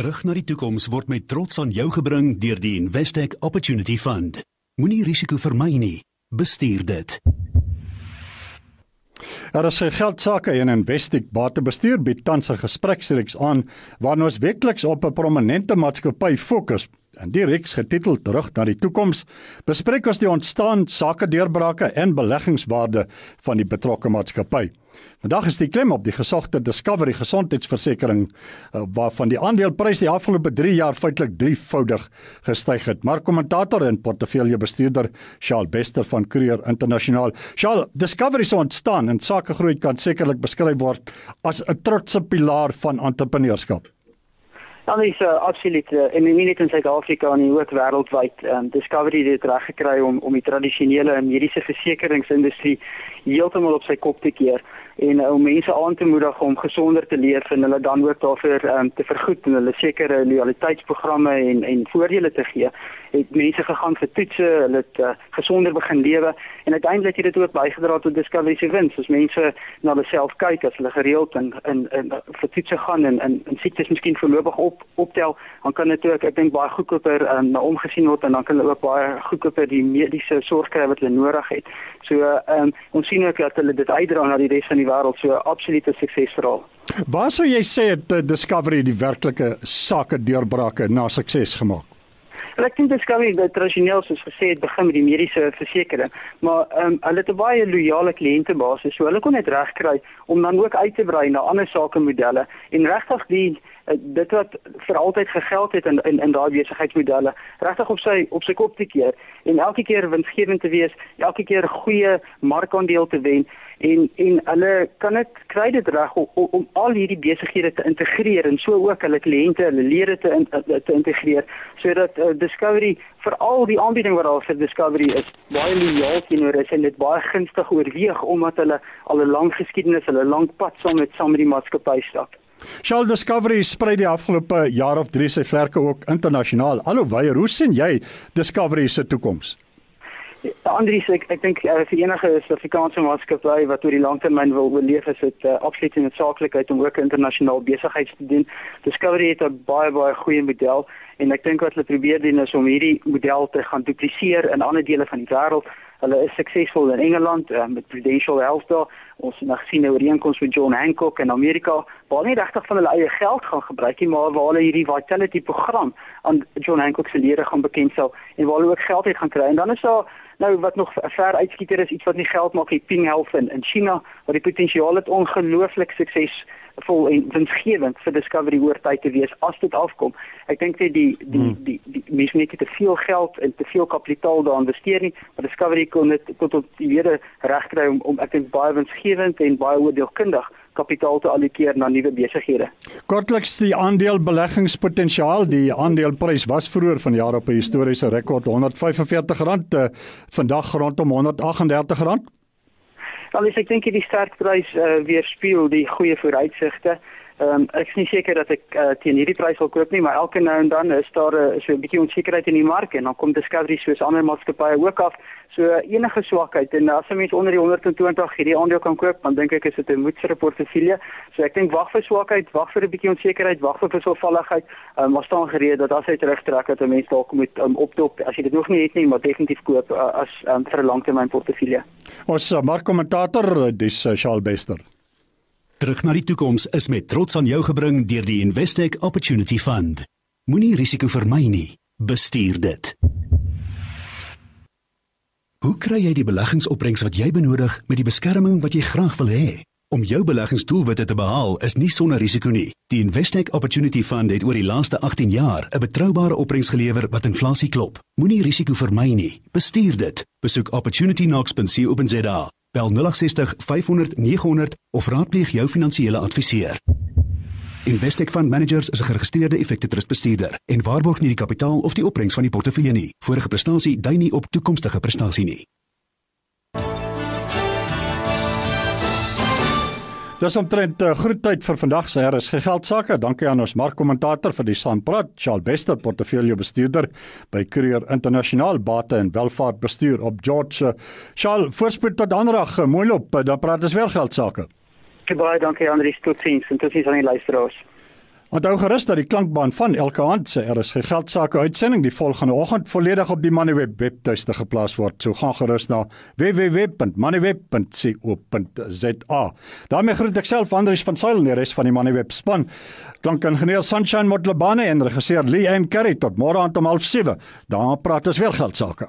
Terug na die toekoms word met trots aan jou gebring deur die Investec Opportunity Fund. Moenie risiko vermy nie. Bestuur dit. Daar is geld sake in Investec Batebestuur bied tans 'n gespreksreeks aan waarin ons weekliks op 'n prominente maatskappy fokus. In die reeks getiteld Terug na die toekoms bespreek ons die ontstaan sake deurbrake en beleggingswaarde van die betrokke maatskappy. Vandag is die klem op die gesogte Discovery gesondheidsversekering uh, waarvan die aandeleprys die afgelope 3 jaar feitelik drievoudig gestyg het. Maar kommentator en portefeuljebestuurder Charles Bester van Courier Internasionaal, Charles, Discovery se ontstaan en sakegroei kan sekerlik beskryf word as 'n trotse pilaar van entrepreneurskap. Dan is uh, absoluut uh, en nie net in Suid-Afrika nie, ook wêreldwyd. Um, Discovery het reg gekry om om die tradisionele mediese versekeringsindustrie heeltemal op sy kop te keer en uh, om mense aan te moedig om gesonder te leef en hulle dan ook daarvoor um, te vergoed en hulle sekere loyaliteitsprogramme en en voordele te gee. Het mense gegaan vir toetse, hulle het uh, gesonder begin lewe en uiteindelik het dit ook bygedra tot Discovery se wins. As mense na hulle self kyk, as hulle gereeld en in in vir toetse gaan en in in siektes miskien voorlopig op optel, dan kan dit ook ek dink baie goedkoper um, na omgesien word en dan kan hulle ook baie goedkoper die mediese sorg kry wat hulle nodig het. So ehm um, ons sien ook dat hulle dit uitdra na die res van die wêreld so absolute suksesverhaal. Waar sou jy sê het uh, Discovery die werklike sake deurbrake na sukses gemaak? Ek dink Discovery het tradisioneel soos gesê het begin met die mediese versekerings, maar ehm um, hulle het 'n baie loyale kliëntebasis, so hulle kon net regkry om dan ook uit te brei na ander sakemodelle. En regtig die uh, dit wat vir altyd gegeld het in in, in daai besigheidsmodelle regtig op sy op sy kop te keer en elke keer winsgewend te wees, elke keer goeie markandeel te wen en en hulle kan dit kry dit reg om, om al hierdie besighede te integreer en so ook hulle kliënte, hulle lede te in, te integreer sodat uh, Discovery vir al die aanbieding wat daar vir Discovery is baie lojaal teenoor is en dit baie gunstig oorweeg omdat hulle al 'n lang geskiedenis, hulle lang pad saam met saam met die maatskappy stap. Shell Discovery sprei die afgelope jaar of 3 sy vlerke ook internasionaal. Alhoewel, hoe sien jy Discovery se toekoms? Andries ek ek dink uh, vir enige Suid-Afrikaanse maatskappy wat oor die langtermyn wil oorleef is dit uh, absoluut noodsaaklikheid om ook internasionaal besigheid te doen. Discovery het 'n baie baie goeie model en ek dink wat hulle probeer doen is om hierdie model te gaan dupliseer in ander dele van die wêreld. Hulle is suksesvol in Engeland uh, met Prudential Health daar. Ons het nog sien 'n ooreenkoms met John Hancock in Amerika waar nie regtig van hulle eie geld gaan gebruik nie, maar waar hulle hierdie Vitality program aan John Hancock se lede gaan bekendstel en waar hulle ook geld uit gaan kry. En dan is daar Nou wat nog ver uitskieter is iets wat nie geld maak nie, Ping Health in, in China, wat die potensiaal het ongelooflik suksesvol en winsgewend vir Discovery oor tyd te wees as dit afkom. Ek dink net die die hmm. die, die, die mense net te veel geld en te veel kapitaal daar investeer nie, maar Discovery kon dit tot op die lede regkry om om ek dink baie winsgewend en baie oordeelkundig kapitaal te allokeer na nuwe besighede. Kortliks die aandelebeleggingspotensiaal, die aandeleprys was vroeër vanjaar op 'n historiese rekord R145, uh, vandag rondom R138. Dan is ek dink die sterk prys uh, weerspieël die goeie vooruitsigte. Ehm um, ek is nie seker dat ek uh, teen hierdie prys wil koop nie, maar elke nou en dan is daar uh, so 'n bietjie onsekerheid in die mark en dan kom Discovery soos ander maatskappye ook af. So uh, enige swakheid en as 'n mens onder die 120 hierdie aandeel kan koop, dan dink ek is dit 'n moedsere portefeulje. So ek dink wag vir swakheid, wag vir 'n bietjie onsekerheid, wag vir wisselvalligheid. Ehm um, maar staan gereed dat as hy terugtrek dat 'n mens dalk moet um, opdop as jy dit nog nie het nie, maar definitief koop uh, as um, vir 'n langtermyn portefeulje. Ons uh, markkommentator dis uh, Charles Bester. Terug na die toekoms is met trots aan jou gebring deur die Investec Opportunity Fund. Moenie risiko vermy nie, bestuur dit. Hoe kry jy die beleggingsopbrengs wat jy benodig met die beskerming wat jy graag wil hê? Om jou beleggingsdoelwitte te behaal is nie sonder risiko nie. Die Investec Opportunity Fund het oor die laaste 18 jaar 'n betroubare opbrengs gelewer wat inflasie klop. Moenie risiko vermy nie, bestuur dit. Besoek opportunitynox.co.za Bel 060 500 900 of raadpleeg jou finansiële adviseur. Investec Fund Managers is 'n geregistreerde effektetrustbestuurder en waarborg nie die kapitaal of die opbrengs van die portefeulje nie. Vorige prestasie dui nie op toekomstige prestasie nie. Dis omtrent uh, groet tyd vir vandag se RS geld sake. Dankie aan ons markkommentator vir die saampraat, Charles Bester, portefeulje bestuurder by Courier Internasionaal Bate en Welvaart Bestuur op George. Charles, voorspoed tot aandag. Mooi loop. Dan praat ons wel geld sake. Baie dankie Andrius. Totsiens en totsiens aan die luisteraars. Onthou gerus dat die klankbaan van elke aand se RSG geldsaake uitsending die volgende oggend volledig op die Moneyweb webtuiste geplaas word. So gaan gerus na www.moneyweb.co.za. daarmee groet ek self Andrius van Sail en die res van die Moneyweb span. Klankingenieur Sunshine Motlebane en regisseur Lee en Curry tot môre aand om 07:30. Daar praat ons weer geldsaake.